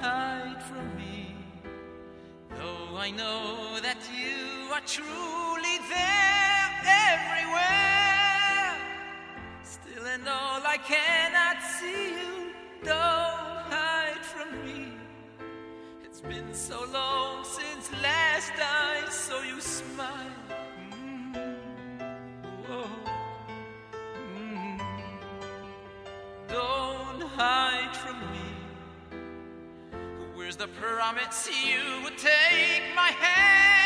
hide from me, though I know that you are truly there everywhere. Still and all, I cannot see you, don't hide from me. It's been so long since last I saw you smile. Mm-hmm. Mm-hmm. Don't hide from me. Here's the promise you would take my hand.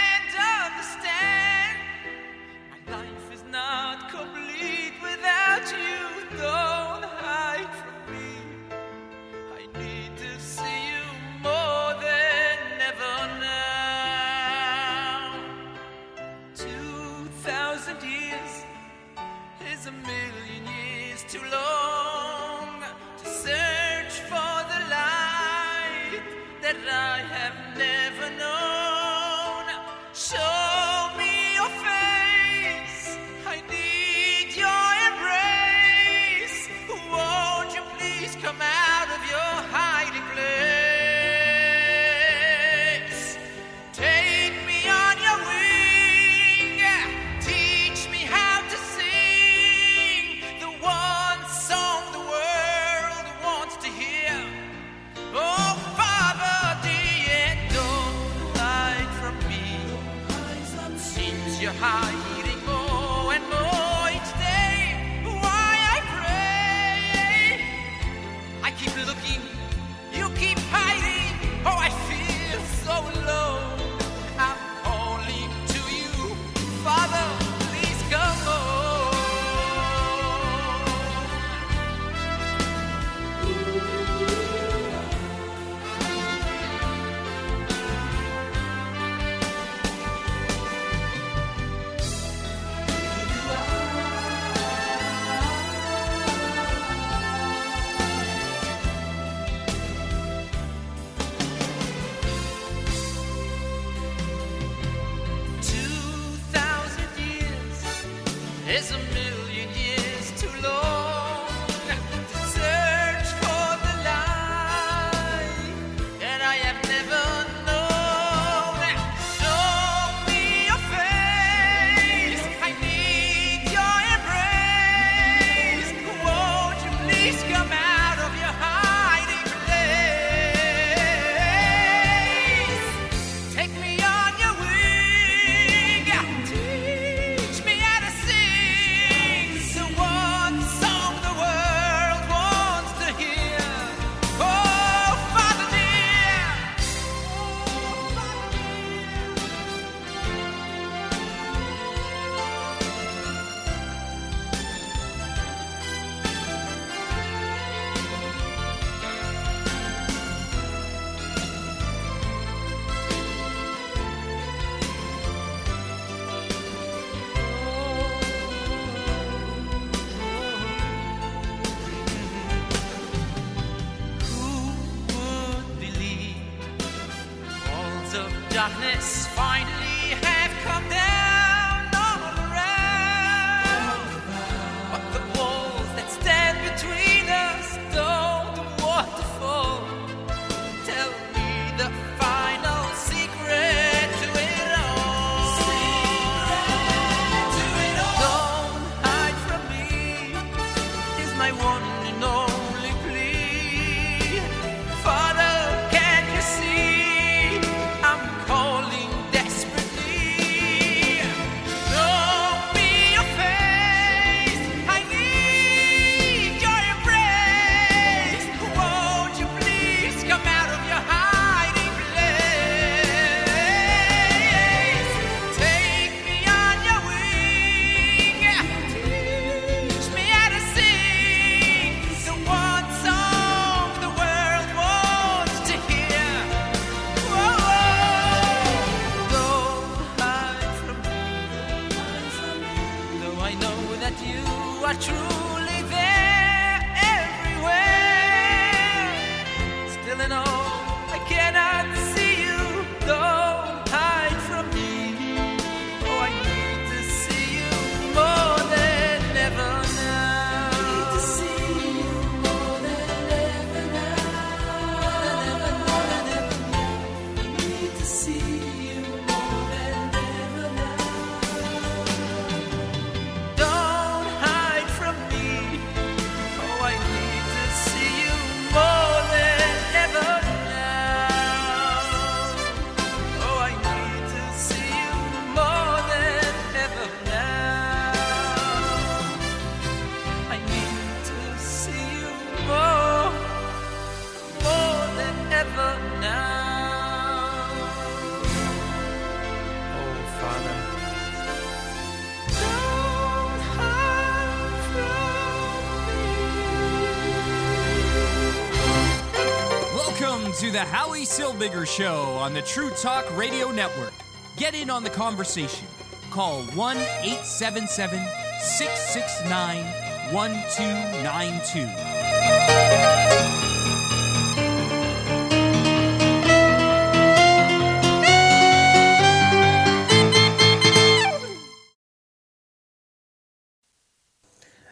Silbiger Show on the True Talk Radio Network. Get in on the conversation. Call 1 877 669 1292.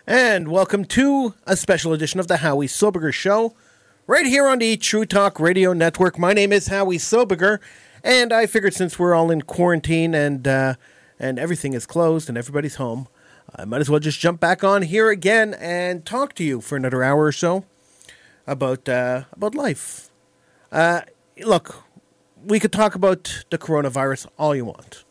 And welcome to a special edition of the Howie Silbiger Show, right here on the True Talk Radio Network. My name is Howie Silbiger, and I figured since we're all in quarantine and uh, and everything is closed and everybody's home, I might as well just jump back on here again and talk to you for another hour or so about uh, about life. Uh, look, we could talk about the coronavirus all you want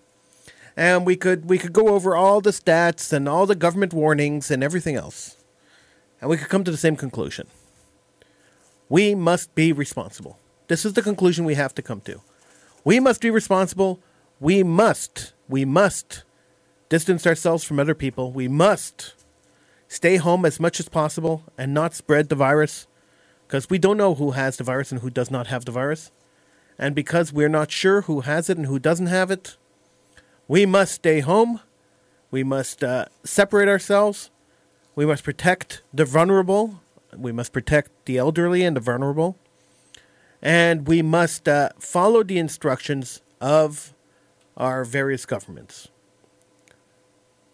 and we could we could go over all the stats and all the government warnings and everything else, and we could come to the same conclusion. We must be responsible. This is the conclusion we have to come to. We must be responsible. We must we must distance ourselves from other people. We must stay home as much as possible and not spread the virus because we don't know who has the virus and who does not have the virus. And because we're not sure who has it and who doesn't have it, we must stay home. We must uh, separate ourselves. We must protect the vulnerable. We must protect the elderly and the vulnerable. And we must uh, follow the instructions of our various governments.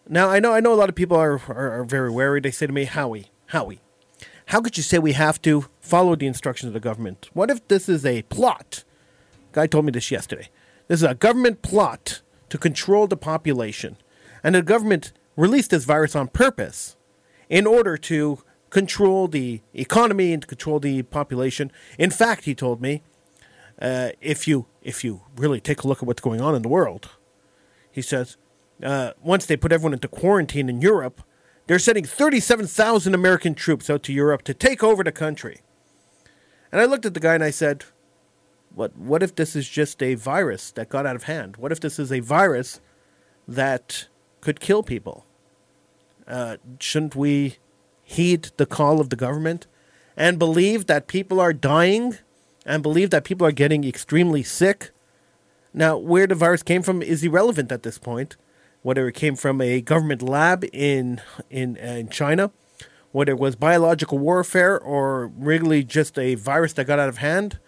Now, I know, I know a lot of people are, are, are very wary. They say to me, Howie, Howie, how could you say we have to follow the instructions of the government? What if this is a plot? Guy told me this yesterday. This is a government plot to control the population. And the government released this virus on purpose in order to control the economy and control the population. In fact, he told me, uh, if you if you really take a look at what's going on in the world, he says, uh, once they put everyone into quarantine in Europe, they're sending 37,000 American troops out to Europe to take over the country. And I looked at the guy and I said, what what if this is just a virus that got out of hand? What if this is a virus that could kill people? Uh, shouldn't we heed the call of the government and believe that people are dying and believe that people are getting extremely sick? Now, where the virus came from is irrelevant at this point. Whether it came from a government lab in in, uh, in China, whether it was biological warfare or really just a virus that got out of hand,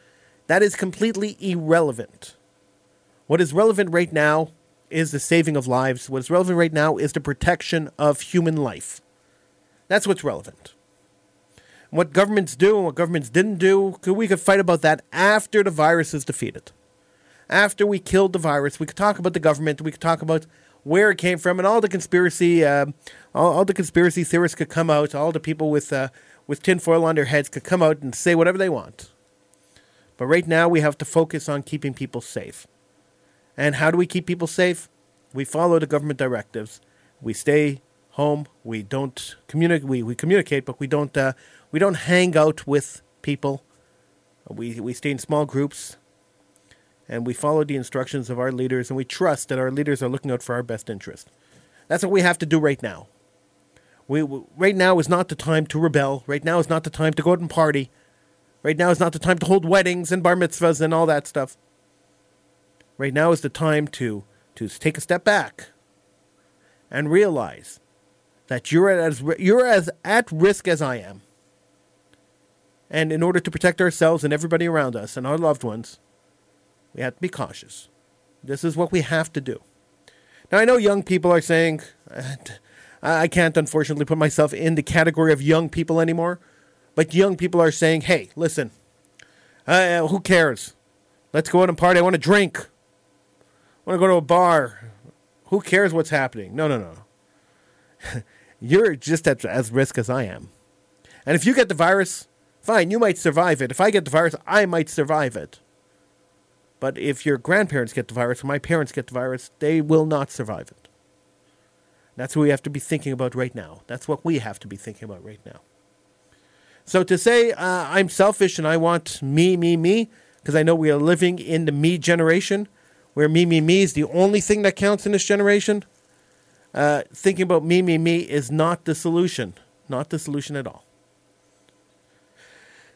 that is completely irrelevant. What is relevant right now is the saving of lives. What is relevant right now is the protection of human life. That's what's relevant. What governments do and what governments didn't do, we could fight about that after the virus is defeated. After we killed the virus, we could talk about the government. We could talk about where it came from, and all the conspiracy, uh, all, all, the conspiracy theorists could come out. All the people with uh, with tinfoil on their heads could come out and say whatever they want. But right now, we have to focus on keeping people safe. And how do we keep people safe? We follow the government directives. We stay home. We don't communicate. We, we communicate, but we don't uh, we don't hang out with people. We we stay in small groups, and we follow the instructions of our leaders, and we trust that our leaders are looking out for our best interest. That's what we have to do right now. We, right now is not the time to rebel. Right now is not the time to go out and party. Right now is not the time to hold weddings and bar mitzvahs and all that stuff. Right now is the time to, to take a step back and realize that you're as, you're as at risk as I am. And in order to protect ourselves and everybody around us and our loved ones, we have to be cautious. This is what we have to do. Now, I know young people are saying, I can't unfortunately put myself in the category of young people anymore but young people are saying, hey, listen, uh, who cares? Let's go out and party. I want to drink. I want to go to a bar. Who cares what's happening? No, no, no. You're just at as risk as I am. And if you get the virus, fine, you might survive it. If I get the virus, I might survive it. But if your grandparents get the virus or my parents get the virus, they will not survive it. That's what we have to be thinking about right now. That's what we have to be thinking about right now. So to say uh, I'm selfish and I want me, me, me, because I know we are living in the me generation, where me, me, me is the only thing that counts in this generation. Uh, thinking about me, me, me is not the solution. Not the solution at all.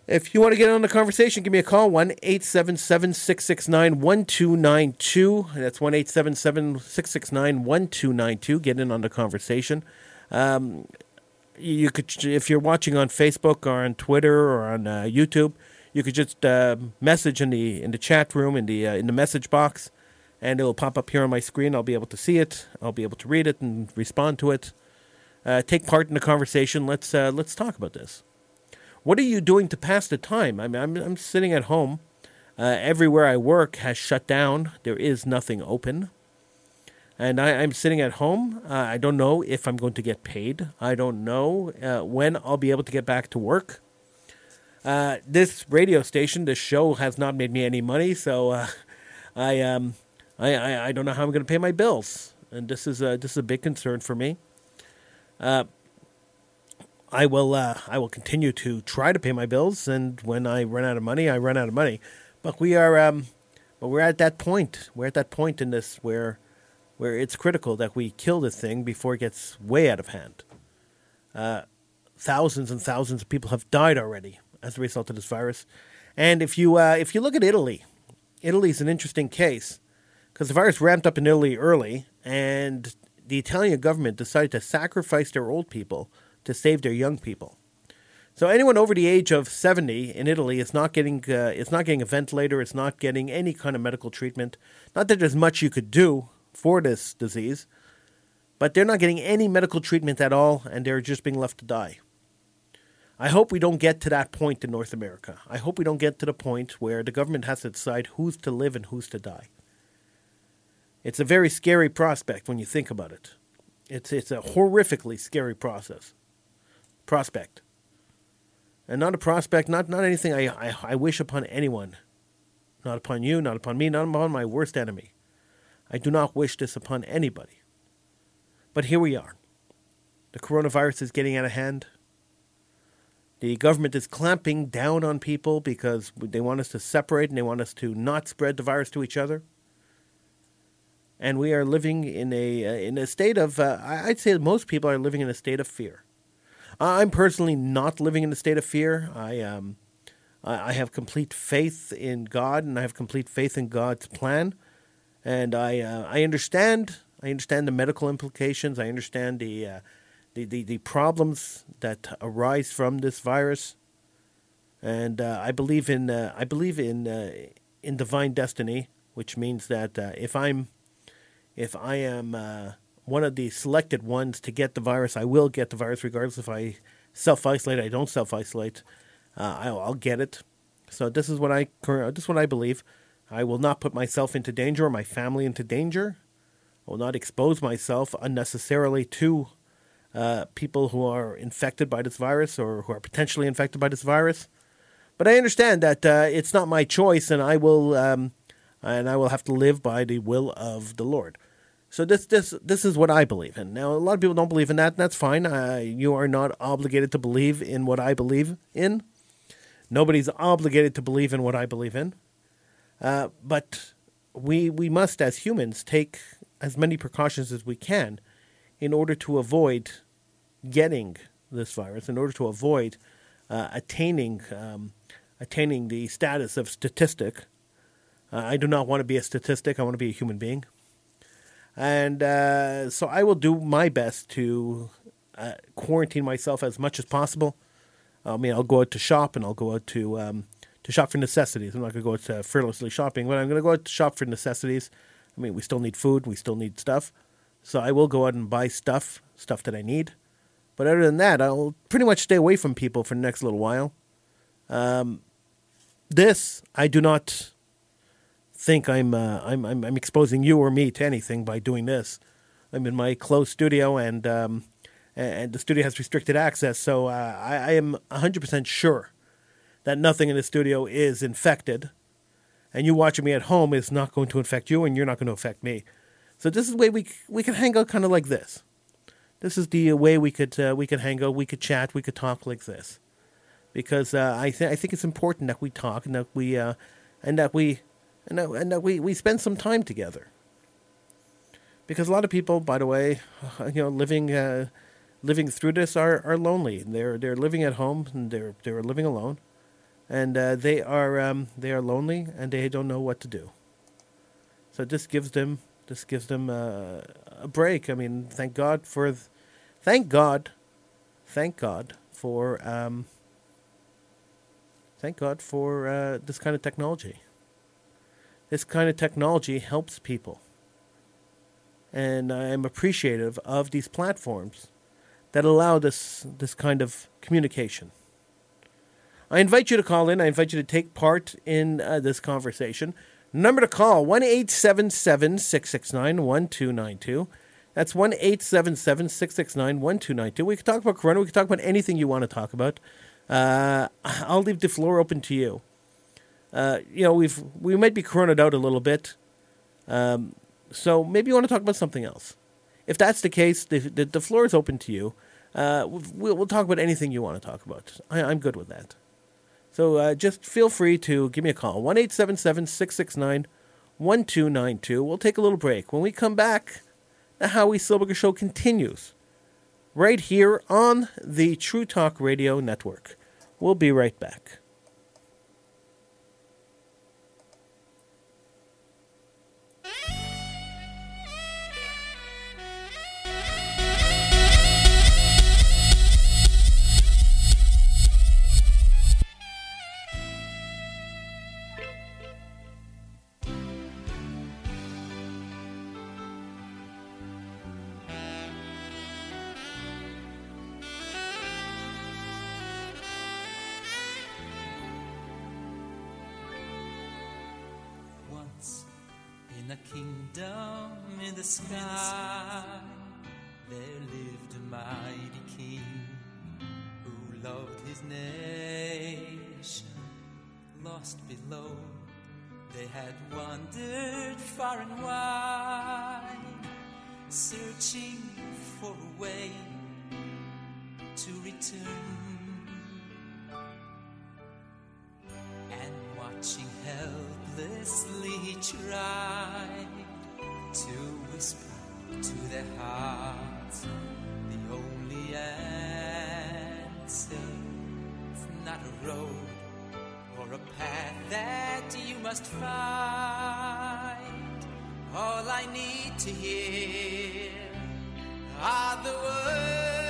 If you want to get on the conversation, give me a call 1 877 669 1292. That's 1 877 669 1292. Get in on the conversation. Um, you could, if you're watching on Facebook or on Twitter or on uh, YouTube, you could just uh, message in the in the chat room in the uh, in the message box, and it'll pop up here on my screen. I'll be able to see it. I'll be able to read it and respond to it. Uh, take part in the conversation. Let's uh, let's talk about this. What are you doing to pass the time? I mean, I'm, I'm sitting at home. Uh, everywhere I work has shut down. There is nothing open. And I, am sitting at home. Uh, I don't know if I'm going to get paid. I don't know uh, when I'll be able to get back to work. Uh, this radio station, this show, has not made me any money, so I, um, I, I, I, don't know how I'm going to pay my bills, and this is a, this is a big concern for me. Uh, I will uh, I will continue to try to pay my bills, and when I run out of money, I run out of money. But we are, um, but we're at that point. We're at that point in this where, where it's critical that we kill this thing before it gets way out of hand. Uh, thousands and thousands of people have died already as a result of this virus, and if you uh, if you look at Italy, Italy is an interesting case because the virus ramped up in Italy early, and the Italian government decided to sacrifice their old people to save their young people. So anyone over the age of 70 in Italy is not getting uh, it's not getting a ventilator, it's not getting any kind of medical treatment. Not that there's much you could do for this disease, but they're not getting any medical treatment at all and they're just being left to die. I hope we don't get to that point in North America. I hope we don't get to the point where the government has to decide who's to live and who's to die. It's a very scary prospect when you think about it. It's it's a horrifically scary process prospect. And not a prospect, not, not anything I, I, I wish upon anyone. Not upon you, not upon me, not upon my worst enemy. I do not wish this upon anybody. But here we are. The coronavirus is getting out of hand. The government is clamping down on people because they want us to separate and they want us to not spread the virus to each other. And we are living in a uh, in a state of uh, I'd say most people are living in a state of fear. I'm personally not living in a state of fear. I um, I have complete faith in God, and I have complete faith in God's plan. And I uh, I understand I understand the medical implications. I understand the, uh, the, the the problems that arise from this virus. And uh, I believe in I believe in in divine destiny, which means that if I'm if I am one of the selected ones to get the virus. I will get the virus regardless if I self isolate. I don't self isolate. Uh, I'll, I'll, get it. So this is what I this is what I believe. I will not put myself into danger or my family into danger. I will not expose myself unnecessarily to uh, people who are infected by this virus or who are potentially infected by this virus. But I understand that uh, it's not my choice, and I will um, and I will have to live by the will of the Lord. So this this this is what I believe in. Now a lot of people don't believe in that. And that's fine. Uh, you are not obligated to believe in what I believe in. Nobody's obligated to believe in what I believe in. Uh, but we we must, as humans, take as many precautions as we can in order to avoid getting this virus. In order to avoid uh, attaining um, attaining the status of statistic. Uh, I do not want to be a statistic. I want to be a human being and uh, so I will do my best to uh, quarantine myself as much as possible. I mean, I'll go out to shop and I'll go out to um, to shop for necessities. I'm not going to go out to frivolously shopping, but I'm going to go out to shop for necessities. I mean, we still need food, we still need stuff, so I will go out and buy stuff, stuff that I need. But other than that, I'll pretty much stay away from people for the next little while. Um, this I do not think I'm, uh, I'm, I'm, I'm exposing you or me to anything by doing this. I'm in my closed studio, and um, and the studio has restricted access, so uh, I, I am 100% sure that nothing in the studio is infected, and you watching me at home is not going to infect you, and you're not going to affect me. So this is the way we we can hang out, kind of like this. This is the way we could uh, we could hang out, we could chat, we could talk like this, because uh, I think I think it's important that we talk and that we uh, and that we and and we, we spend some time together. Because a lot of people, by the way, you know, living uh, living through this are, are lonely. They're they're living at home and they're they're living alone, and uh, they are um, they are lonely and they don't know what to do. So this gives them this gives them uh, a break. I mean, thank God for, th- thank God, thank God for um, thank God for uh, this kind of technology. This kind of technology helps people, and I am appreciative of these platforms that allow this this kind of communication. I invite you to call in. I invite you to take part in uh, this conversation. Number to call 1 877 669 1292. That's 1 877 669 1292. We can talk about Corona. We can talk about anything you want to talk about. Uh, I'll leave the floor open to you. Uh, you know, we've we might be coroned out a little bit. Um, so maybe you want to talk about something else. If that's the case, the, the, the floor is open to you. Uh, we'll, we'll talk about anything you want to talk about. I, I'm good with that. So uh, just feel free to give me a call 1 877 669 1292. We'll take a little break. When we come back, the Howie Silbiger Show continues right here on the True Talk Radio Network. We'll be right back. Sky, there lived a mighty king who loved his nation. Lost below, they had wandered far and wide, searching for a way to return and watching helplessly tried to whisper to their hearts the only answer. It's not a road or a path that you must find. All I need to hear are the words.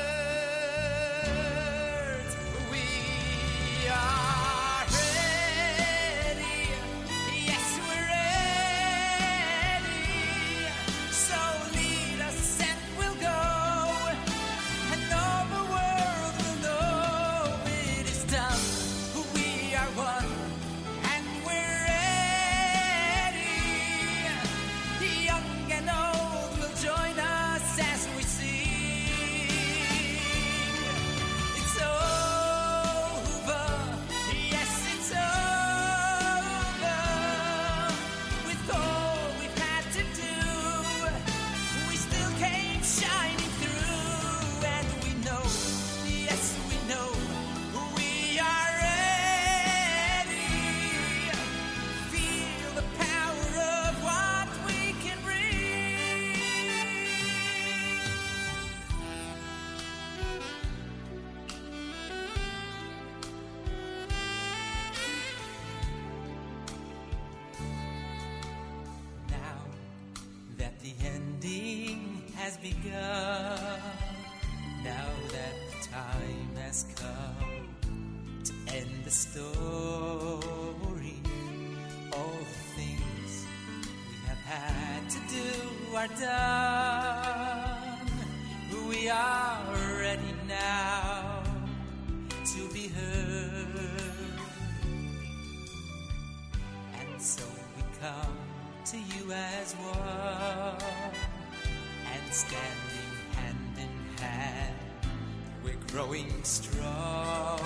To you as one and standing hand in hand, we're growing stronger.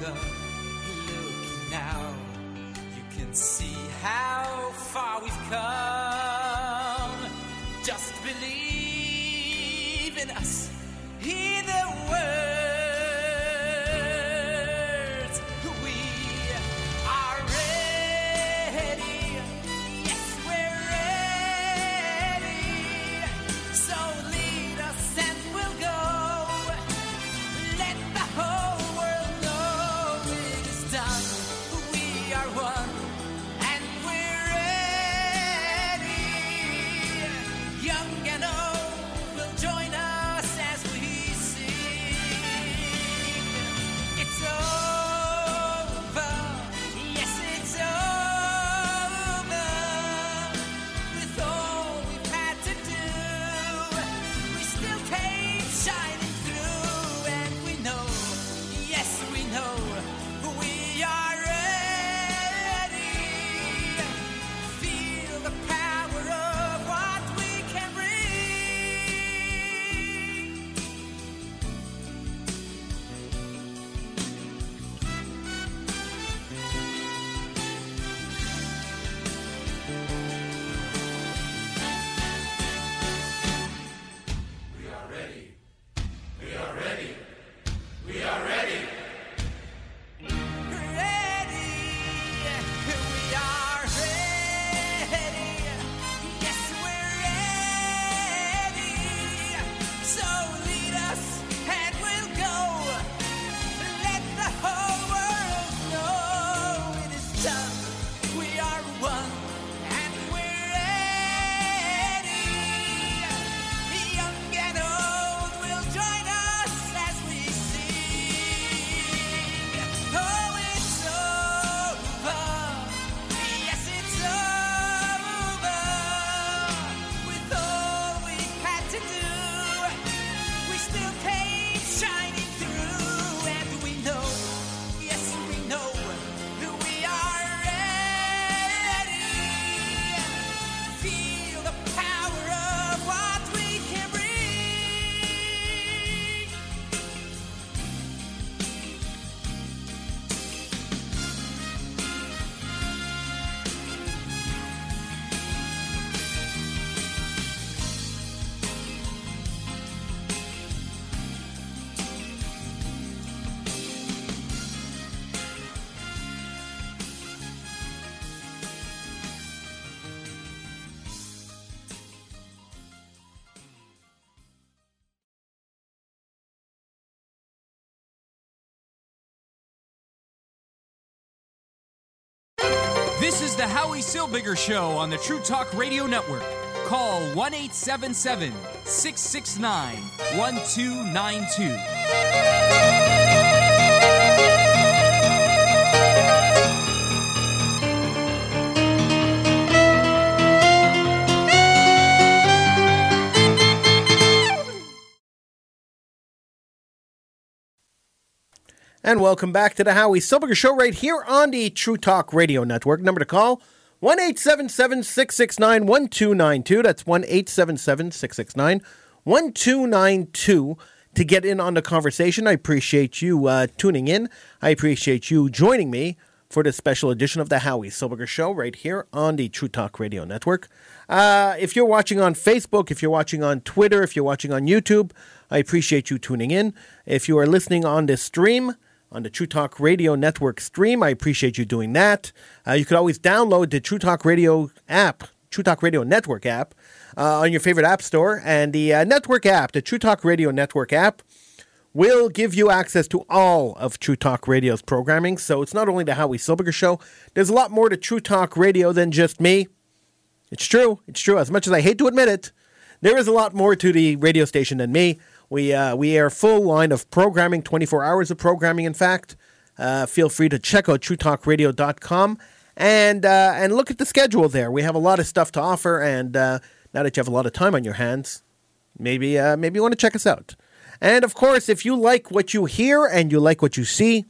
Look now, you can see how far we've come. Just believe in us, hear the words. This is the Howie Silbiger Show on the True Talk Radio Network. Call 1 877 669 1292. And welcome back to the Howie Silbiger Show right here on the True Talk Radio Network. Number to call 1 669 1292. That's 1 669 1292 to get in on the conversation. I appreciate you uh, tuning in. I appreciate you joining me for this special edition of the Howie Silbiger Show right here on the True Talk Radio Network. Uh, if you're watching on Facebook, if you're watching on Twitter, if you're watching on YouTube, I appreciate you tuning in. If you are listening on this stream, on the True Talk Radio Network stream, I appreciate you doing that. Uh, you could always download the True Talk Radio app, True Talk Radio Network app, uh, on your favorite app store. And the uh, network app, the True Talk Radio Network app, will give you access to all of True Talk Radio's programming. So it's not only the Howie Silbiger Show, there's a lot more to True Talk Radio than just me. It's true. It's true. As much as I hate to admit it, there is a lot more to the radio station than me. We uh, we air full line of programming, 24 hours of programming. In fact, uh, feel free to check out TrueTalkRadio.com and uh, and look at the schedule there. We have a lot of stuff to offer, and uh, now that you have a lot of time on your hands, maybe uh, maybe you want to check us out. And of course, if you like what you hear and you like what you see,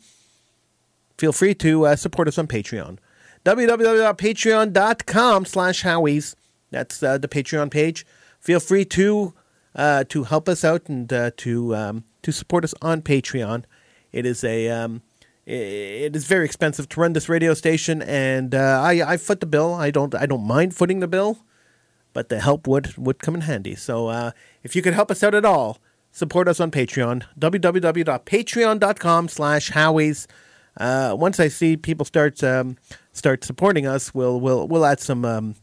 feel free to uh, support us on Patreon. www.patreon.com slash howies. That's the Patreon page. Feel free to uh, to help us out and uh, to um, to support us on Patreon. It is a um, it is very expensive to run this radio station, and uh, I I foot the bill. I don't I don't mind footing the bill, but the help would would come in handy. So uh, if you could help us out at all, support us on Patreon. www.patreon.com slash howies. Uh, once I see people start um, start supporting us, we'll we'll we'll add some um,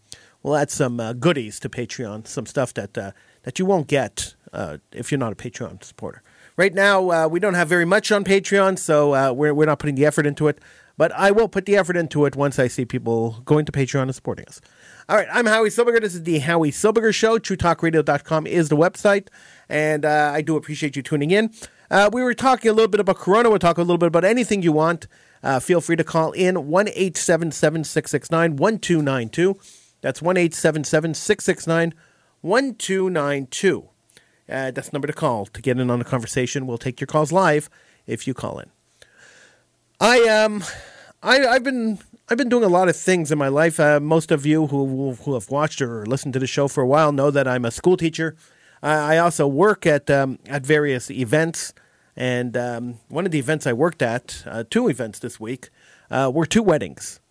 we'll add some uh, goodies to Patreon, some stuff that that you won't get uh, if you're not a Patreon supporter. Right now, uh, we don't have very much on Patreon, so uh, we're we're not putting the effort into it. But I will put the effort into it once I see people going to Patreon and supporting us. All right, I'm Howie Silbiger. This is the Howie Silbiger Show. TrueTalkRadio.com is the website, and uh, I do appreciate you tuning in. Uh, we were talking a little bit about Corona. We'll talk a little bit about anything you want. Uh, feel free to call in 1 877 669 1292. That's 1 877 669 1292. Uh, That's the number to call to get in on the conversation. We'll take your calls live if you call in. I um, I I've been I've been doing a lot of things in my life. Uh, most of you who who have watched or listened to the show for a while know that I'm a school teacher. I I also work at um, at various events, and um, one of the events I worked at, uh, two events this week, uh, were two weddings.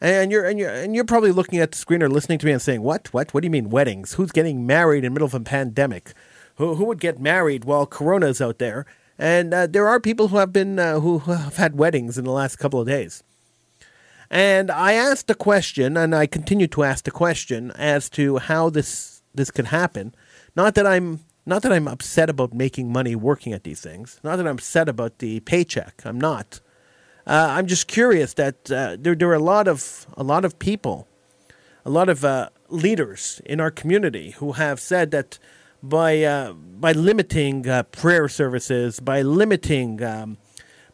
And you're and you're and you're probably looking at the screen or listening to me and saying, "What? What? What do you mean weddings? Who's getting married in the middle of a pandemic? Who who would get married while Corona's out there?" And uh, there are people who have been uh, who have had weddings in the last couple of days. And I asked the question, and I continue to ask the question as to how this this could happen. Not that I'm not that I'm upset about making money working at these things. Not that I'm upset about the paycheck. I'm not. Uh, I'm just curious that uh, there there are a lot of a lot of people a lot of uh, leaders in our community who have said that by uh, by limiting uh, prayer services, by limiting um,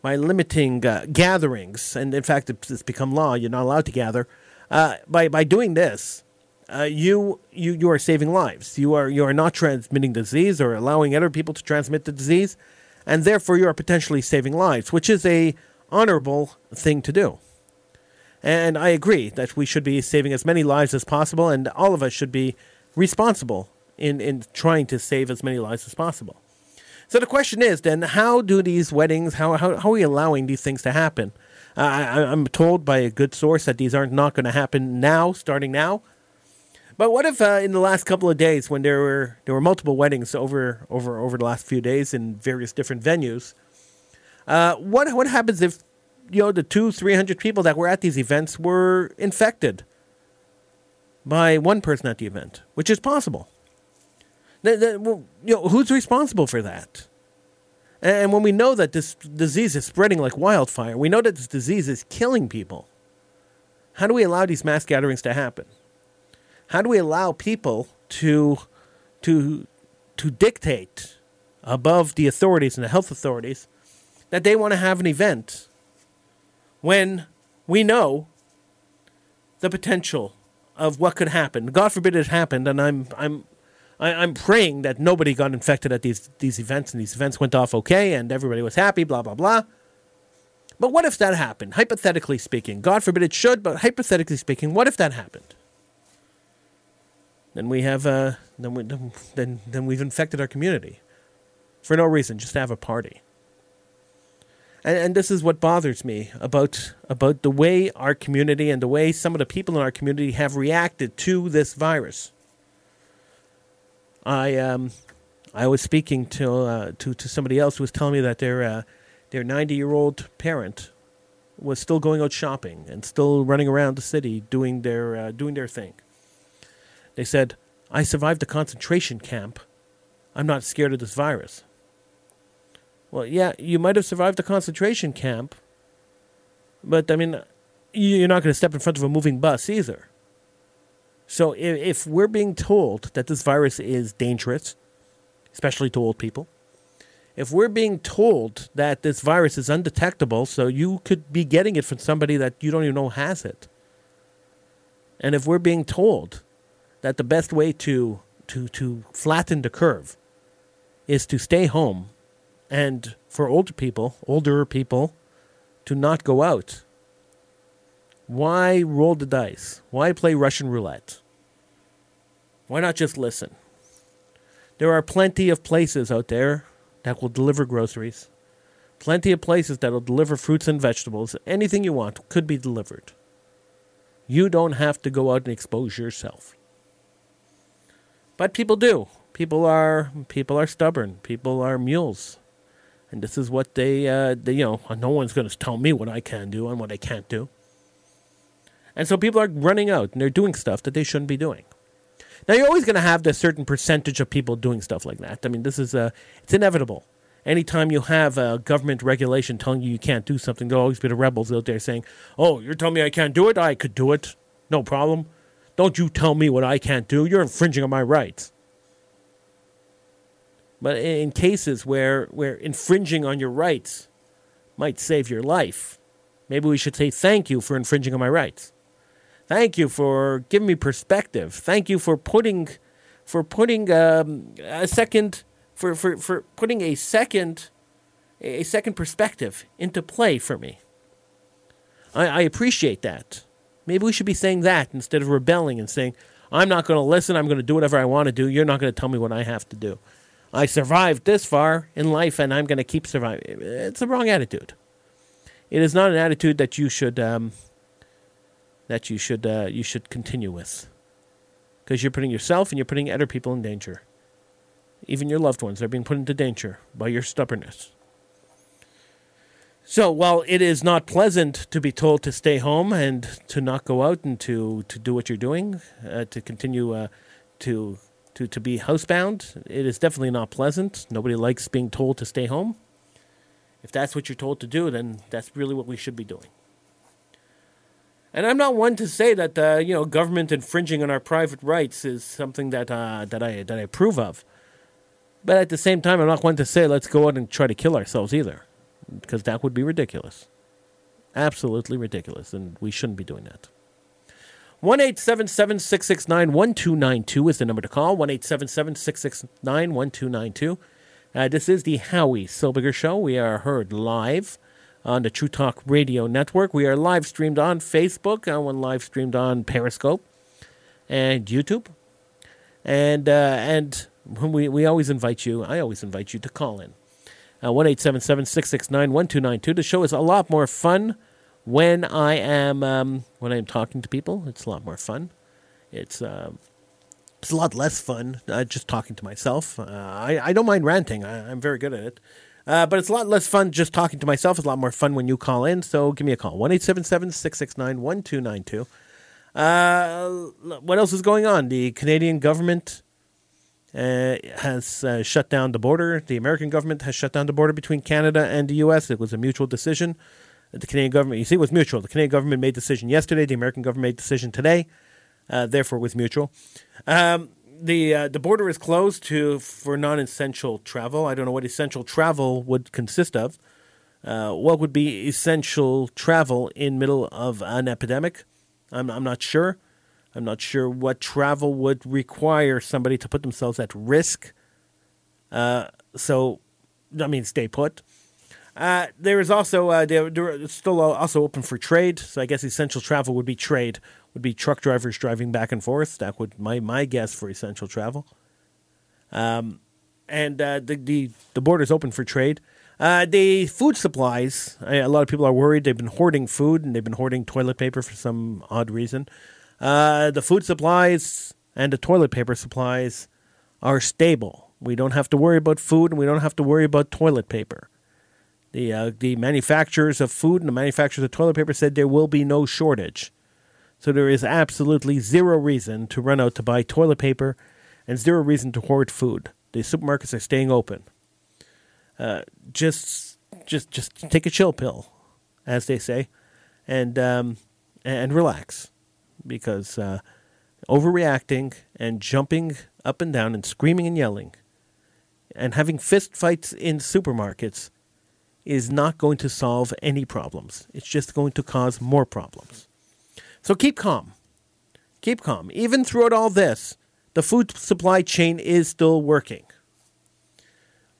by limiting uh, gatherings, and in fact, it's become law. You're not allowed to gather. By by doing this, you you you are saving lives. You are you are not transmitting disease or allowing other people to transmit the disease, and therefore you are potentially saving lives, which is a honorable thing to do. And I agree that we should be saving as many lives as possible, and all of us should be responsible in, in trying to save as many lives as possible. So the question is then, how do these weddings, how, how, how are we allowing these things to happen? Uh, I, I'm told by a good source that these aren't not going to happen now, starting now. But what if uh, in the last couple of days, when there were there were multiple weddings over over over the last few days in various different venues, uh, what what happens if you know the two three hundred people that were at these events were infected by one person at the event, which is possible. The, the, well, you know, who's responsible for that? And when we know that this disease is spreading like wildfire, we know that this disease is killing people. How do we allow these mass gatherings to happen? How do we allow people to to to dictate above the authorities and the health authorities that they want to have an event when we know the potential of what could happen. God forbid it happened, and I'm I'm I, I'm praying that nobody got infected at these these events, and these events went off okay, and everybody was happy. Blah blah blah. But what if that happened? Hypothetically speaking, God forbid it should, but hypothetically speaking, what if that happened? Then we have uh, then we then then we've infected our community for no reason, just to have a party. And, and this is what bothers me about about the way our community and the way some of the people in our community have reacted to this virus. I um, I was speaking to uh, to to somebody else who was telling me that their uh, their ninety year old parent was still going out shopping and still running around the city doing their uh, doing their thing. They said, "I survived the concentration camp. I'm not scared of this virus." Well, yeah, you might have survived the concentration camp, but I mean, you're not going to step in front of a moving bus either. So if, if we're being told that this virus is dangerous, especially to old people, if we're being told that this virus is undetectable, so you could be getting it from somebody that you don't even know has it, and if we're being told that the best way to to to flatten the curve is to stay home, and for older people, older people, to not go out, why roll the dice? Why play Russian roulette? Why not just listen? There are plenty of places out there that will deliver groceries. Plenty of places that will deliver fruits and vegetables. Anything you want could be delivered. You don't have to go out and expose yourself. But people do. People are people are stubborn. People are mules. And this is what they, uh, they you know, no one's going to tell me what I can do and what I can't do. And so people are running out and they're doing stuff that they shouldn't be doing. Now you're always going to have a certain percentage of people doing stuff like that. I mean, this is uh, it's inevitable. Anytime you have a government regulation telling you you can't do something, there'll always be the rebels out there saying, "Oh, you're telling me I can't do it? I could do it, no problem. Don't you tell me what I can't do. You're infringing on my rights." But in cases where where infringing on your rights might save your life, maybe we should say thank you for infringing on my rights. Thank you for giving me perspective. Thank you for putting, for putting um, a second, for, for, for putting a second, a second perspective into play for me. I, I appreciate that. Maybe we should be saying that instead of rebelling and saying, I'm not going to listen. I'm going to do whatever I want to do. You're not going to tell me what I have to do. I survived this far in life and I'm going to keep surviving. It's the wrong attitude. It is not an attitude that you should um, that you should uh, you should continue with, because you're putting yourself and you're putting other people in danger. Even your loved ones are being put into danger by your stubbornness. So while it is not pleasant to be told to stay home and to not go out and to, to do what you're doing, uh, to continue uh, to, to, to be housebound, it is definitely not pleasant. Nobody likes being told to stay home. If that's what you're told to do, then that's really what we should be doing. And I'm not one to say that uh, you know government infringing on our private rights is something that uh, that I that I approve of. But at the same time, I'm not one to say let's go out and try to kill ourselves either, because that would be ridiculous, absolutely ridiculous, and we shouldn't be doing that. One eight seven seven six six nine one two nine two is the number to call. One eight seven seven six six nine one two nine two. Uh, this is the Howie Silbiger Show. We are heard live on the True Talk Radio Network. We are live streamed on Facebook, and one live streamed on Periscope and YouTube. And uh, and we we always invite you. I always invite you to call in. Uh, one eight seven seven six six nine one two nine two. The show is a lot more fun when I am um, when I am talking to people. It's a lot more fun. It's um, it's a lot less fun uh, just talking to myself. Uh, I I don't mind ranting. I, I'm very good at it. Uh, but it's a lot less fun just talking to myself. It's a lot more fun when you call in. So give me a call 1 669 1292. Uh, what else is going on? The Canadian government uh, has uh, shut down the border. The American government has shut down the border between Canada and the U.S. It was a mutual decision. The Canadian government, you see, it was mutual. The Canadian government made decision yesterday. The American government made decision today. Uh, therefore, it was mutual. Um, the uh, the border is closed to for non-essential travel. I don't know what essential travel would consist of. Uh, what would be essential travel in middle of an epidemic? I'm I'm not sure. I'm not sure what travel would require somebody to put themselves at risk. Uh, so, I mean, stay put. Uh, there is also uh, they're, still also open for trade. So I guess essential travel would be trade would be truck drivers driving back and forth. That would my my guess for essential travel. Um, and uh, the the the border is open for trade. Uh, the food supplies. A lot of people are worried. They've been hoarding food and they've been hoarding toilet paper for some odd reason. Uh, the food supplies and the toilet paper supplies are stable. We don't have to worry about food and we don't have to worry about toilet paper. The uh, the manufacturers of food and the manufacturers of toilet paper said there will be no shortage. So there is absolutely zero reason to run out to buy toilet paper and zero reason to hoard food. The supermarkets are staying open. Uh, just, just, just take a chill pill, as they say, and um, and relax, because uh, overreacting and jumping up and down and screaming and yelling, and having fist fights in supermarkets, is not going to solve any problems. It's just going to cause more problems. So keep calm. Keep calm. Even throughout all this, the food supply chain is still working.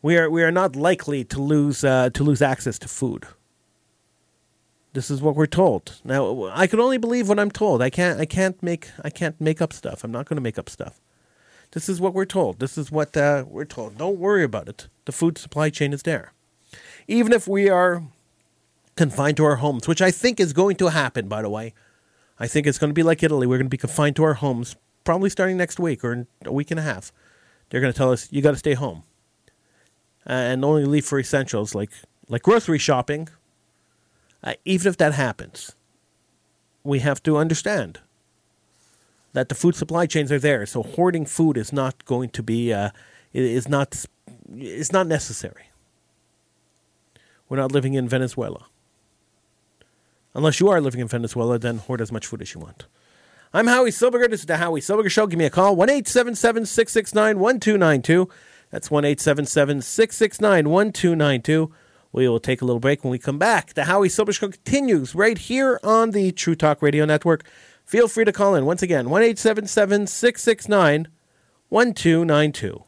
We are we are not likely to lose uh, to lose access to food. This is what we're told. Now I can only believe what I'm told. I can't I can't make I can't make up stuff. I'm not going to make up stuff. This is what we're told. This is what uh, we're told. Don't worry about it. The food supply chain is there. Even if we are confined to our homes, which I think is going to happen, by the way. I think it's going to be like Italy. We're going to be confined to our homes probably starting next week or a week and a half. They're going to tell us you got to stay home and only leave for essentials like like grocery shopping. Uh, even if that happens, we have to understand that the food supply chains are there. So hoarding food is not going to be uh, is not is not necessary. We're not living in Venezuela. Unless you are living in Venezuela, then hoard as much food as you want. I'm Howie Silbiger. This is the Howie Silbiger Show. Give me a call, 1 877 669 1292. That's 1 877 669 1292. We will take a little break when we come back. The Howie Silbiger Show continues right here on the True Talk Radio Network. Feel free to call in. Once again, 1 877 669 1292.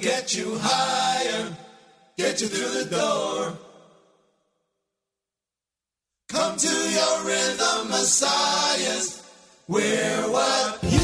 Get you higher, get you through the door. Come to your rhythm, Messiahs. We're what you've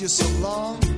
you so long.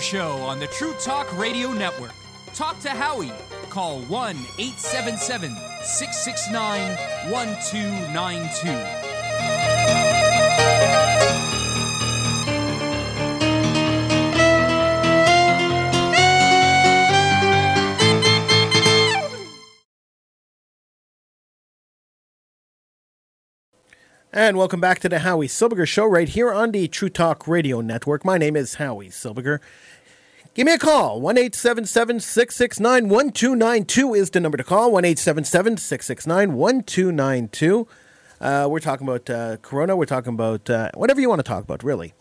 Show on the True Talk Radio Network. Talk to Howie. Call 1 877 669 1292. And welcome back to the Howie Silbiger Show right here on the True Talk Radio Network. My name is Howie Silbiger. Give me a call. 1 669 1292 is the number to call. 1 669 1292. We're talking about uh, Corona. We're talking about uh, whatever you want to talk about, really.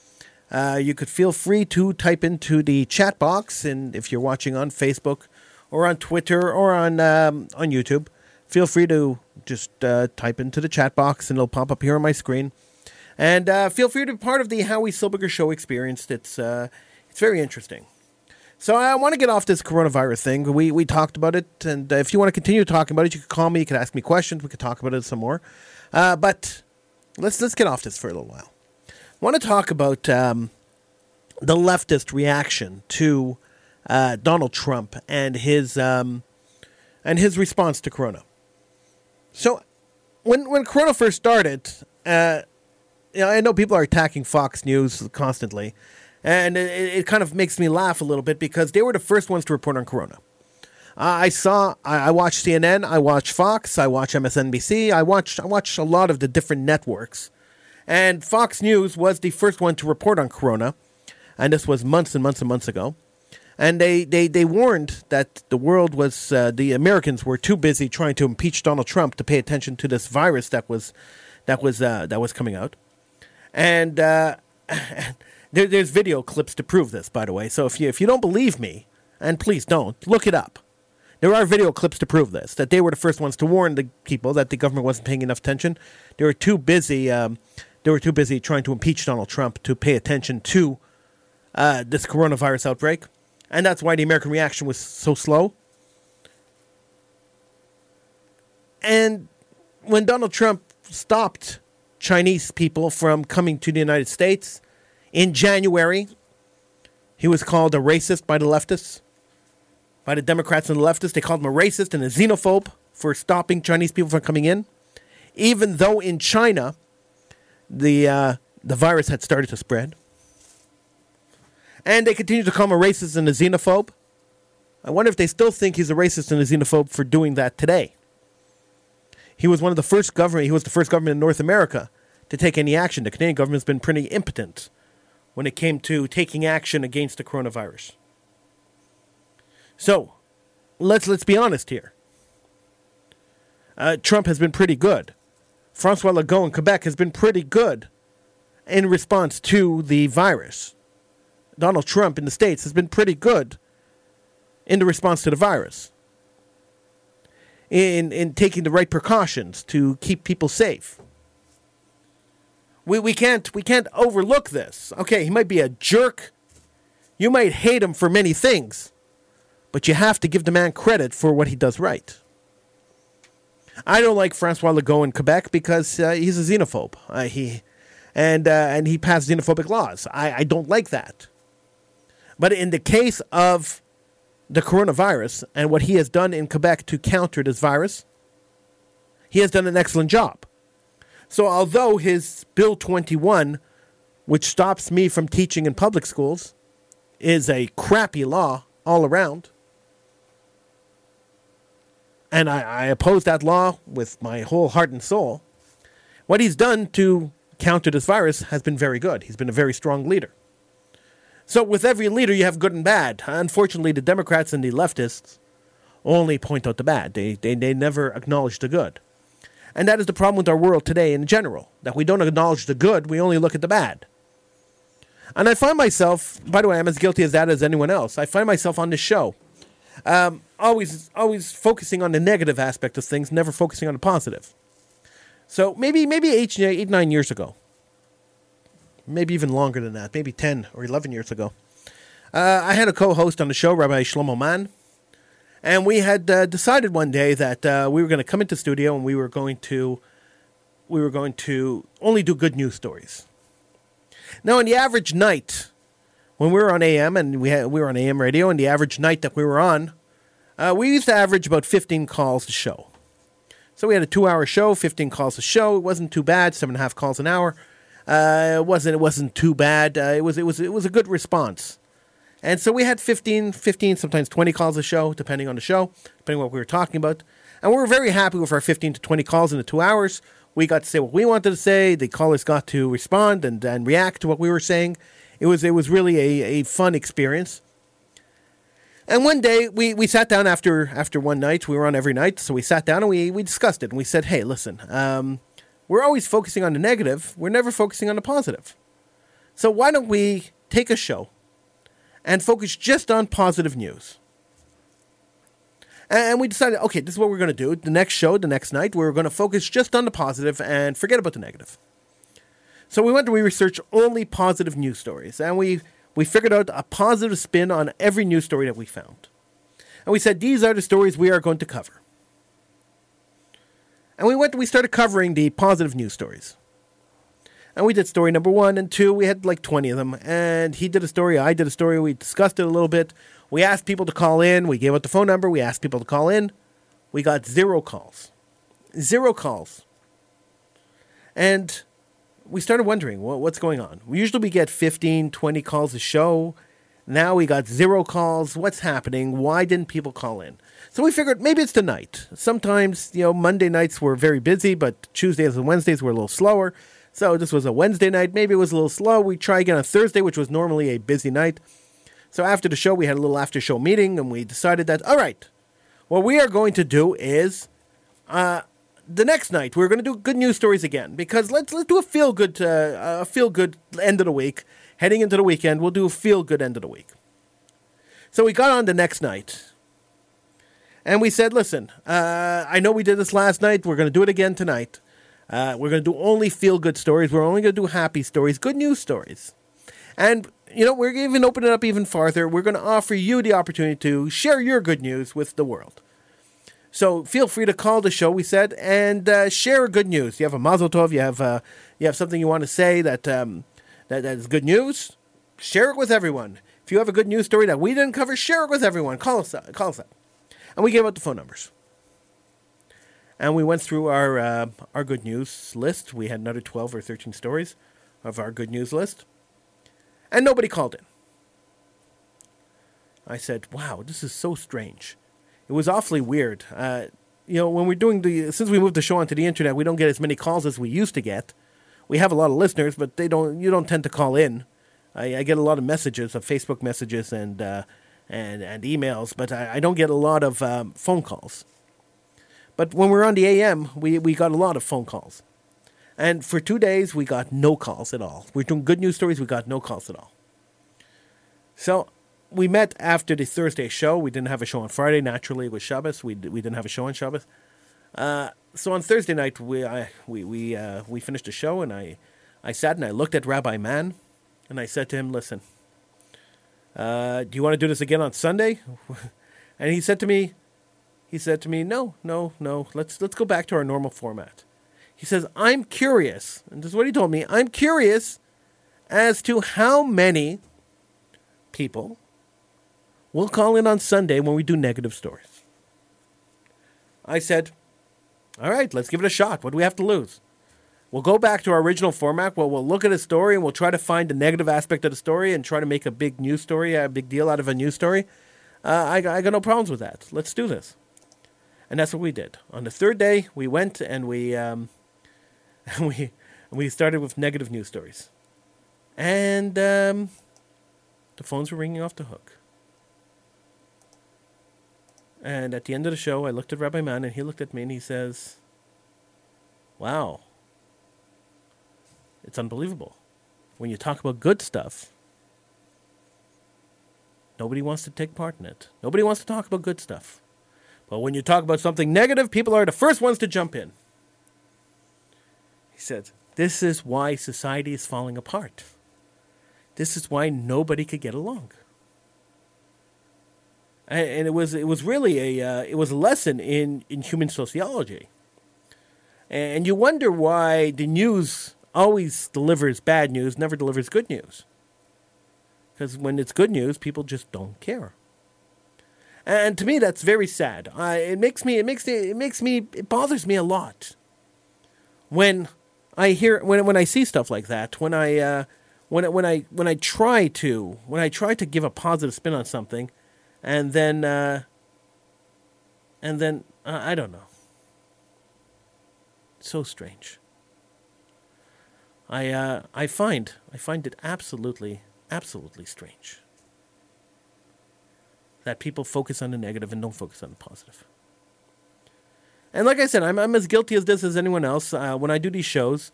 Uh, you could feel free to type into the chat box, and if you're watching on Facebook or on Twitter or on um, on YouTube, feel free to just uh, type into the chat box, and it'll pop up here on my screen. And uh, feel free to be part of the Howie Silbiger Show experience. It's uh, it's very interesting. So I want to get off this coronavirus thing. We we talked about it, and if you want to continue talking about it, you could call me. You could ask me questions. We could talk about it some more. Uh, but let's let's get off this for a little while. I want to talk about um, the leftist reaction to uh, Donald Trump and his um, and his response to Corona. So when when Corona first started, uh, you know, I know people are attacking Fox News constantly, and it, it kind of makes me laugh a little bit because they were the first ones to report on Corona. Uh, I saw, I, I watched CNN, I watched Fox, I watched MSNBC, I watched, I watched a lot of the different networks, and Fox News was the first one to report on Corona, and this was months and months and months ago. And they, they, they warned that the world was, uh, the Americans were too busy trying to impeach Donald Trump to pay attention to this virus that was, that was, uh, that was coming out. And uh, there, there's video clips to prove this, by the way. So if you, if you don't believe me, and please don't, look it up. There are video clips to prove this, that they were the first ones to warn the people that the government wasn't paying enough attention. They were too busy, um, they were too busy trying to impeach Donald Trump to pay attention to uh, this coronavirus outbreak and that's why the American reaction was so slow. And when Donald Trump stopped Chinese people from coming to the United States in January, he was called a racist by the leftists, by the Democrats and the leftists. They called him a racist and a xenophobe for stopping Chinese people from coming in, even though in China the uh, the virus had started to spread and they continue to call him a racist and a xenophobe. I wonder if they still think he's a racist and a xenophobe for doing that today. He was one of the first government. He was the first government in North America to take any action. The Canadian government's been pretty impotent when it came to taking action against the coronavirus. So, let's let's be honest here. Uh, Trump has been pretty good. Francois Legault in Quebec has been pretty good in response to the virus. Donald Trump in the States has been pretty good in the response to the virus, in, in taking the right precautions to keep people safe. We, we, can't, we can't overlook this. Okay, he might be a jerk. You might hate him for many things, but you have to give the man credit for what he does right. I don't like Francois Legault in Quebec because uh, he's a xenophobe. Uh, he, and, uh, and he passed xenophobic laws. I, I don't like that. But in the case of the coronavirus and what he has done in Quebec to counter this virus, he has done an excellent job. So, although his Bill 21, which stops me from teaching in public schools, is a crappy law all around, and I, I oppose that law with my whole heart and soul, what he's done to counter this virus has been very good. He's been a very strong leader. So, with every leader, you have good and bad. Unfortunately, the Democrats and the leftists only point out the bad, they, they, they never acknowledge the good. And that is the problem with our world today in general, that we don't acknowledge the good, we only look at the bad. And I find myself, by the way, I'm as guilty as that as anyone else. I find myself on this show, um, always, always focusing on the negative aspect of things, never focusing on the positive. So maybe, maybe eight, eight, nine years ago, maybe even longer than that, maybe 10 or 11 years ago. Uh, I had a co host on the show, Rabbi Shlomo Mann, and we had uh, decided one day that uh, we were going to come into studio and we were going to we were going to only do good news stories. Now, on the average night, when we were on AM and we had we were on AM radio, and the average night that we were on, uh, we used to average about 15 calls a show. So we had a two-hour show, 15 calls a show. It wasn't too bad, seven and a half calls an hour. Uh, it wasn't it wasn't too bad. Uh, it was it was it was a good response. And so we had 15, 15, sometimes 20 calls a show, depending on the show, depending on what we were talking about. And we were very happy with our 15 to 20 calls in the two hours. We got to say what we wanted to say. The callers got to respond and, and react to what we were saying. It was, it was really a, a fun experience. And one day we, we sat down after after one night. We were on every night, so we sat down and we, we discussed it. And we said, hey, listen, um, we're always focusing on the negative. We're never focusing on the positive. So why don't we take a show and focus just on positive news? And we decided, okay, this is what we're going to do. The next show, the next night, we're going to focus just on the positive and forget about the negative. So we went and we researched only positive news stories, and we, we figured out a positive spin on every news story that we found. And we said, these are the stories we are going to cover. And we went we started covering the positive news stories. And we did story number one and two. We had like 20 of them. And he did a story, I did a story. We discussed it a little bit. We asked people to call in. We gave out the phone number. We asked people to call in. We got zero calls. Zero calls. And we started wondering what, what's going on. Usually we get 15, 20 calls a show. Now we got zero calls. What's happening? Why didn't people call in? So we figured maybe it's the night. Sometimes, you know, Monday nights were very busy, but Tuesdays and Wednesdays were a little slower. So this was a Wednesday night. Maybe it was a little slow. We try again on Thursday, which was normally a busy night. So after the show, we had a little after show meeting, and we decided that all right, what we are going to do is, uh, the next night we're going to do good news stories again because let's let's do a feel good uh, a feel good end of the week. Heading into the weekend, we'll do a feel good end of the week. So we got on the next night, and we said, "Listen, uh, I know we did this last night. We're going to do it again tonight. Uh, we're going to do only feel good stories. We're only going to do happy stories, good news stories, and." You know, we're even opening it up even farther. We're going to offer you the opportunity to share your good news with the world. So feel free to call the show. We said and uh, share good news. You have a mazel tov. You have uh, you have something you want to say that um, that that is good news. Share it with everyone. If you have a good news story that we didn't cover, share it with everyone. Call us up. Call us up, and we gave out the phone numbers. And we went through our uh, our good news list. We had another twelve or thirteen stories of our good news list, and nobody called in. I said, "Wow, this is so strange." It was awfully weird. Uh, you know, when we're doing the since we moved the show onto the internet, we don't get as many calls as we used to get. We have a lot of listeners, but they don't. You don't tend to call in. I, I get a lot of messages, of Facebook messages and uh, and and emails, but I, I don't get a lot of um, phone calls. But when we were on the AM, we, we got a lot of phone calls. And for two days, we got no calls at all. We're doing good news stories, we got no calls at all. So we met after the Thursday show. We didn't have a show on Friday. Naturally, it was Shabbos. We, we didn't have a show on Shabbos. Uh, so on Thursday night, we I, we we uh, we finished the show, and I I sat and I looked at Rabbi Mann, and I said to him, "Listen, uh, do you want to do this again on Sunday?" and he said to me, he said to me, "No, no, no. Let's let's go back to our normal format." He says, "I'm curious," and this is what he told me. I'm curious as to how many people will call in on Sunday when we do negative stories. I said, "All right, let's give it a shot. What do we have to lose?" We'll go back to our original format. Well, we'll look at a story and we'll try to find the negative aspect of the story and try to make a big news story, a big deal out of a news story. Uh, I, I got no problems with that. Let's do this. And that's what we did. On the third day, we went and we um, we we started with negative news stories, and um, the phones were ringing off the hook. And at the end of the show, I looked at Rabbi Mann, and he looked at me, and he says, "Wow, it's unbelievable. When you talk about good stuff." Nobody wants to take part in it. Nobody wants to talk about good stuff. But when you talk about something negative, people are the first ones to jump in. He said, This is why society is falling apart. This is why nobody could get along. And, it was it was really a uh, it was a lesson in, in human sociology. And you wonder why the news always delivers bad news, never delivers good news. Because when it's good news, people just don't care. And to me, that's very sad. I, it makes me, it makes me, it makes me, it bothers me a lot when I hear, when when I see stuff like that. When I, uh, when when I when I try to, when I try to give a positive spin on something, and then, uh, and then uh, I don't know. So strange. I uh, I find I find it absolutely absolutely strange that people focus on the negative and don't focus on the positive. And like I said, I'm I'm as guilty as this as anyone else. Uh, when I do these shows,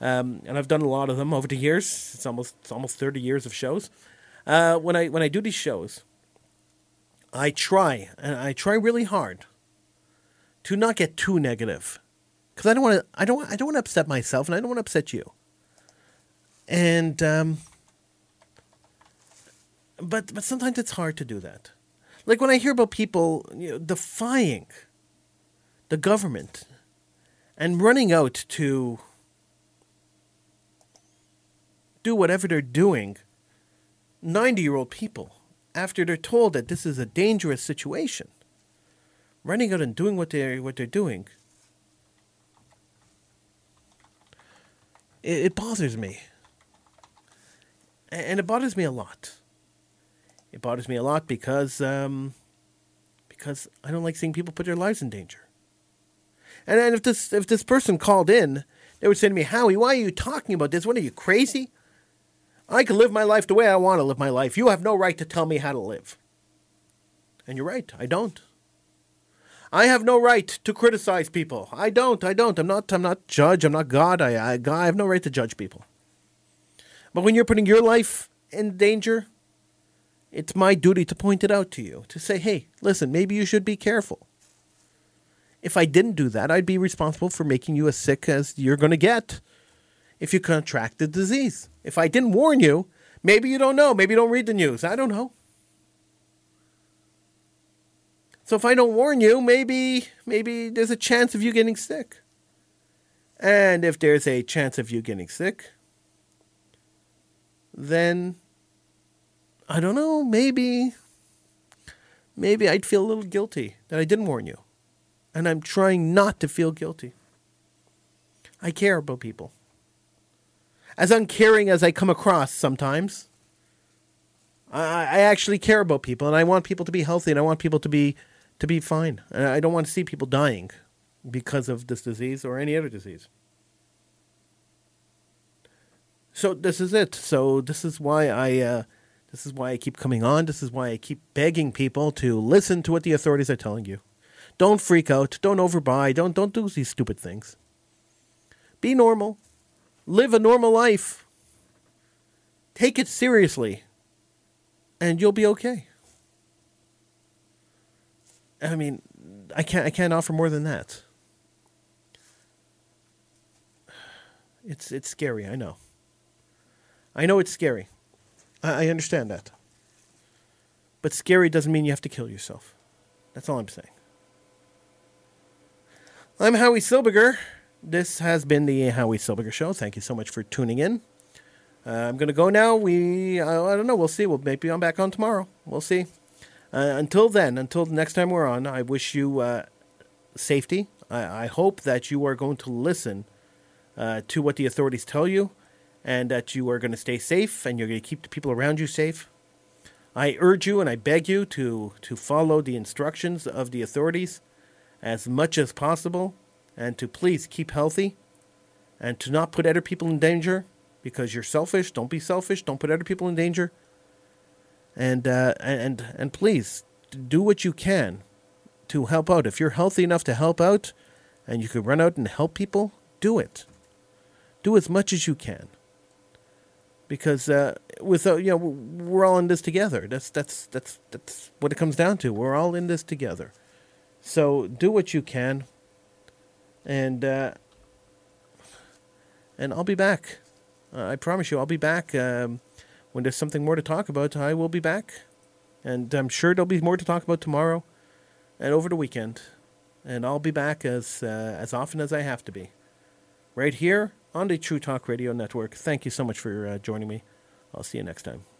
um, and I've done a lot of them over the years. It's almost it's almost thirty years of shows. Uh, when I when I do these shows, I try and I try really hard to not get too negative because I don't want to I don't I don't want to upset myself and I don't want to upset you. And um, but but sometimes it's hard to do that. Like when I hear about people you know, defying the government and running out to do whatever they're doing, 90 year old people, after they're told that this is a dangerous situation, running out and doing what they're, what they're doing, it, it bothers me. And it bothers me a lot. It bothers me a lot because um, because I don't like seeing people put their lives in danger. And, and if this if this person called in, they would say to me, "Howie, why are you talking about this? What are you crazy? I can live my life the way I want to live my life. You have no right to tell me how to live." And you're right, I don't. I have no right to criticize people. I don't. I don't. I'm not. I'm not judge. I'm not God. I. I, I have no right to judge people. But when you're putting your life in danger, it's my duty to point it out to you. To say, hey, listen, maybe you should be careful. If I didn't do that, I'd be responsible for making you as sick as you're going to get if you contract the disease. If I didn't warn you, maybe you don't know. Maybe you don't read the news. I don't know. So if I don't warn you, maybe maybe there's a chance of you getting sick. And if there's a chance of you getting sick, then I don't know, maybe maybe I'd feel a little guilty that I didn't warn you. And I'm trying not to feel guilty. I care about people. As uncaring as I come across sometimes, I, I actually care about people and I want people to be healthy and I want people to be to be fine. And I don't want to see people dying because of this disease or any other disease. So this is it. So this is why I uh, this is why I keep coming on. This is why I keep begging people to listen to what the authorities are telling you. Don't freak out. Don't overbuy. Don't don't do these stupid things. Be normal. Live a normal life. Take it seriously. And you'll be okay. I mean, I can't I can't offer more than that. It's it's scary, I know. I know it's scary. I, I understand that. But scary doesn't mean you have to kill yourself. That's all I'm saying. I'm Howie Silbiger. This has been the Howie Silbiger Show. Thank you so much for tuning in. Uh, I'm going to go now. We, I, don't know. We'll see. We'll maybe I'm back on tomorrow. We'll see. Uh, until then, until the next time we're on, I wish you uh, safety. I, I hope that you are going to listen uh, to what the authorities tell you and that you are going to stay safe and you're going to keep the people around you safe. I urge you and I beg you to, to follow the instructions of the authorities as much as possible and to please keep healthy and to not put other people in danger because you're selfish. Don't be selfish. Don't put other people in danger. And uh, and and please do what you can to help out. If you're healthy enough to help out, and you could run out and help people, do it. Do as much as you can. Because uh, with uh, you know we're all in this together. That's that's that's that's what it comes down to. We're all in this together. So do what you can. And uh, and I'll be back. Uh, I promise you, I'll be back. Um, when there's something more to talk about, I will be back. And I'm sure there'll be more to talk about tomorrow and over the weekend. And I'll be back as, uh, as often as I have to be. Right here on the True Talk Radio Network. Thank you so much for uh, joining me. I'll see you next time.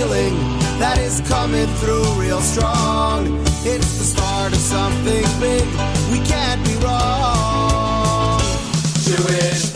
feeling that is coming through real strong. It's the start of something big. We can't be wrong. Jewish.